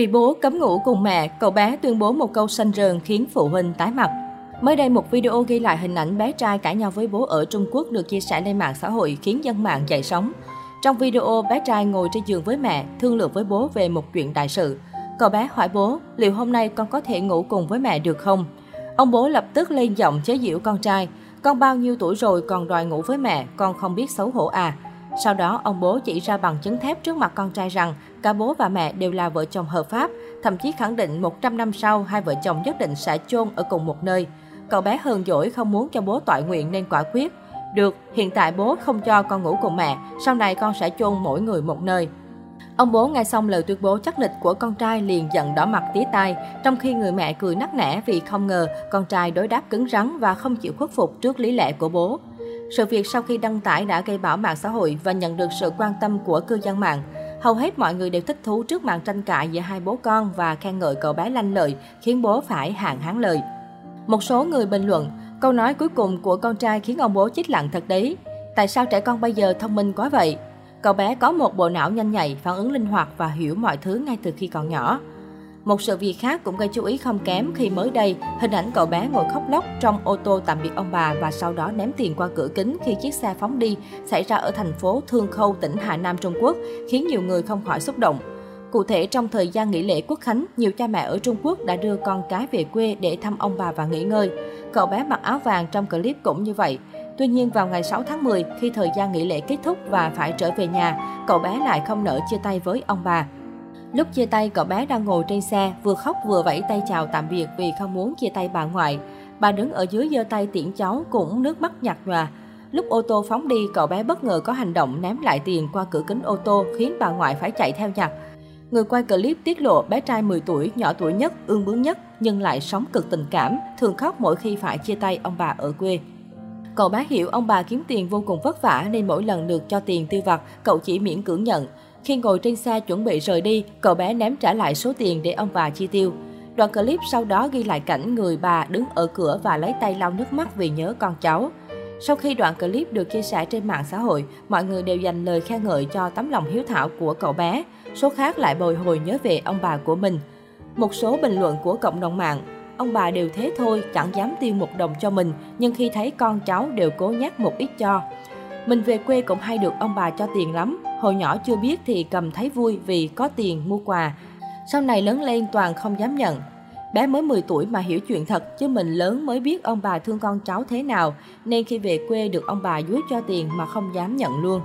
Bị bố cấm ngủ cùng mẹ, cậu bé tuyên bố một câu xanh rờn khiến phụ huynh tái mặt. Mới đây, một video ghi lại hình ảnh bé trai cãi nhau với bố ở Trung Quốc được chia sẻ lên mạng xã hội khiến dân mạng dậy sóng. Trong video, bé trai ngồi trên giường với mẹ, thương lượng với bố về một chuyện đại sự. Cậu bé hỏi bố, liệu hôm nay con có thể ngủ cùng với mẹ được không? Ông bố lập tức lên giọng chế giễu con trai. Con bao nhiêu tuổi rồi còn đòi ngủ với mẹ, con không biết xấu hổ à? Sau đó, ông bố chỉ ra bằng chứng thép trước mặt con trai rằng cả bố và mẹ đều là vợ chồng hợp pháp, thậm chí khẳng định 100 năm sau hai vợ chồng nhất định sẽ chôn ở cùng một nơi. Cậu bé hờn dỗi không muốn cho bố tọa nguyện nên quả quyết. Được, hiện tại bố không cho con ngủ cùng mẹ, sau này con sẽ chôn mỗi người một nơi. Ông bố nghe xong lời tuyên bố chắc lịch của con trai liền giận đỏ mặt tía tai, trong khi người mẹ cười nắc nẻ vì không ngờ con trai đối đáp cứng rắn và không chịu khuất phục trước lý lẽ của bố. Sự việc sau khi đăng tải đã gây bão mạng xã hội và nhận được sự quan tâm của cư dân mạng. Hầu hết mọi người đều thích thú trước màn tranh cãi giữa hai bố con và khen ngợi cậu bé lanh lợi, khiến bố phải hạn hán lời. Một số người bình luận, câu nói cuối cùng của con trai khiến ông bố chết lặng thật đấy. Tại sao trẻ con bây giờ thông minh quá vậy? Cậu bé có một bộ não nhanh nhạy, phản ứng linh hoạt và hiểu mọi thứ ngay từ khi còn nhỏ. Một sự việc khác cũng gây chú ý không kém khi mới đây, hình ảnh cậu bé ngồi khóc lóc trong ô tô tạm biệt ông bà và sau đó ném tiền qua cửa kính khi chiếc xe phóng đi xảy ra ở thành phố Thương Khâu, tỉnh Hà Nam, Trung Quốc, khiến nhiều người không khỏi xúc động. Cụ thể, trong thời gian nghỉ lễ Quốc Khánh, nhiều cha mẹ ở Trung Quốc đã đưa con cái về quê để thăm ông bà và nghỉ ngơi. Cậu bé mặc áo vàng trong clip cũng như vậy. Tuy nhiên, vào ngày 6 tháng 10, khi thời gian nghỉ lễ kết thúc và phải trở về nhà, cậu bé lại không nỡ chia tay với ông bà. Lúc chia tay, cậu bé đang ngồi trên xe, vừa khóc vừa vẫy tay chào tạm biệt vì không muốn chia tay bà ngoại. Bà đứng ở dưới giơ tay tiễn cháu cũng nước mắt nhạt nhòa. Lúc ô tô phóng đi, cậu bé bất ngờ có hành động ném lại tiền qua cửa kính ô tô khiến bà ngoại phải chạy theo nhặt. Người quay clip tiết lộ bé trai 10 tuổi, nhỏ tuổi nhất, ương bướng nhất, nhưng lại sống cực tình cảm, thường khóc mỗi khi phải chia tay ông bà ở quê. Cậu bé hiểu ông bà kiếm tiền vô cùng vất vả nên mỗi lần được cho tiền tiêu vặt, cậu chỉ miễn cưỡng nhận. Khi ngồi trên xe chuẩn bị rời đi, cậu bé ném trả lại số tiền để ông bà chi tiêu. Đoạn clip sau đó ghi lại cảnh người bà đứng ở cửa và lấy tay lau nước mắt vì nhớ con cháu. Sau khi đoạn clip được chia sẻ trên mạng xã hội, mọi người đều dành lời khen ngợi cho tấm lòng hiếu thảo của cậu bé. Số khác lại bồi hồi nhớ về ông bà của mình. Một số bình luận của cộng đồng mạng, ông bà đều thế thôi, chẳng dám tiêu một đồng cho mình, nhưng khi thấy con cháu đều cố nhắc một ít cho. Mình về quê cũng hay được ông bà cho tiền lắm, hồi nhỏ chưa biết thì cầm thấy vui vì có tiền mua quà. Sau này lớn lên toàn không dám nhận. Bé mới 10 tuổi mà hiểu chuyện thật, chứ mình lớn mới biết ông bà thương con cháu thế nào, nên khi về quê được ông bà dúi cho tiền mà không dám nhận luôn.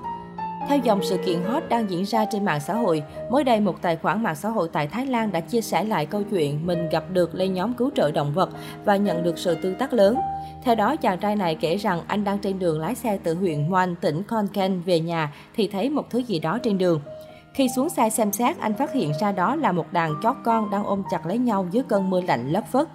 Theo dòng sự kiện hot đang diễn ra trên mạng xã hội, mới đây một tài khoản mạng xã hội tại Thái Lan đã chia sẻ lại câu chuyện mình gặp được lên nhóm cứu trợ động vật và nhận được sự tương tác lớn. Theo đó, chàng trai này kể rằng anh đang trên đường lái xe từ huyện Hoan, tỉnh Con Kaen về nhà thì thấy một thứ gì đó trên đường. Khi xuống xe xem xét, anh phát hiện ra đó là một đàn chó con đang ôm chặt lấy nhau dưới cơn mưa lạnh lất phất.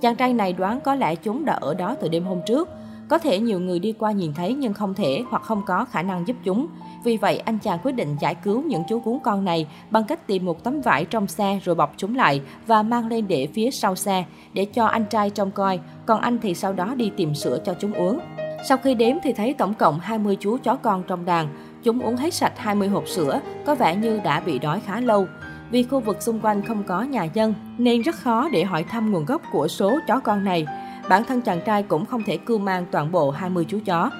Chàng trai này đoán có lẽ chúng đã ở đó từ đêm hôm trước. Có thể nhiều người đi qua nhìn thấy nhưng không thể hoặc không có khả năng giúp chúng. Vì vậy, anh chàng quyết định giải cứu những chú cuốn con này bằng cách tìm một tấm vải trong xe rồi bọc chúng lại và mang lên để phía sau xe để cho anh trai trông coi, còn anh thì sau đó đi tìm sữa cho chúng uống. Sau khi đếm thì thấy tổng cộng 20 chú chó con trong đàn. Chúng uống hết sạch 20 hộp sữa, có vẻ như đã bị đói khá lâu. Vì khu vực xung quanh không có nhà dân, nên rất khó để hỏi thăm nguồn gốc của số chó con này. Bản thân chàng trai cũng không thể cưu mang toàn bộ 20 chú chó.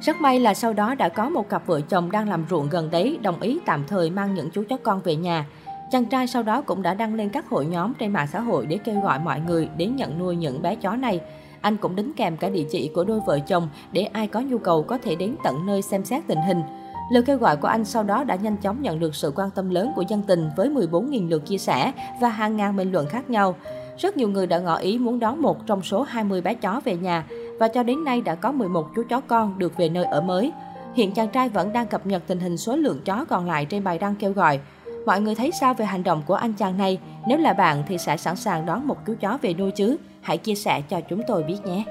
Rất may là sau đó đã có một cặp vợ chồng đang làm ruộng gần đấy đồng ý tạm thời mang những chú chó con về nhà. Chàng trai sau đó cũng đã đăng lên các hội nhóm trên mạng xã hội để kêu gọi mọi người đến nhận nuôi những bé chó này. Anh cũng đính kèm cả địa chỉ của đôi vợ chồng để ai có nhu cầu có thể đến tận nơi xem xét tình hình. Lời kêu gọi của anh sau đó đã nhanh chóng nhận được sự quan tâm lớn của dân tình với 14.000 lượt chia sẻ và hàng ngàn bình luận khác nhau. Rất nhiều người đã ngỏ ý muốn đón một trong số 20 bé chó về nhà và cho đến nay đã có 11 chú chó con được về nơi ở mới. Hiện chàng trai vẫn đang cập nhật tình hình số lượng chó còn lại trên bài đăng kêu gọi. Mọi người thấy sao về hành động của anh chàng này? Nếu là bạn thì sẽ sẵn sàng đón một chú chó về nuôi chứ? Hãy chia sẻ cho chúng tôi biết nhé!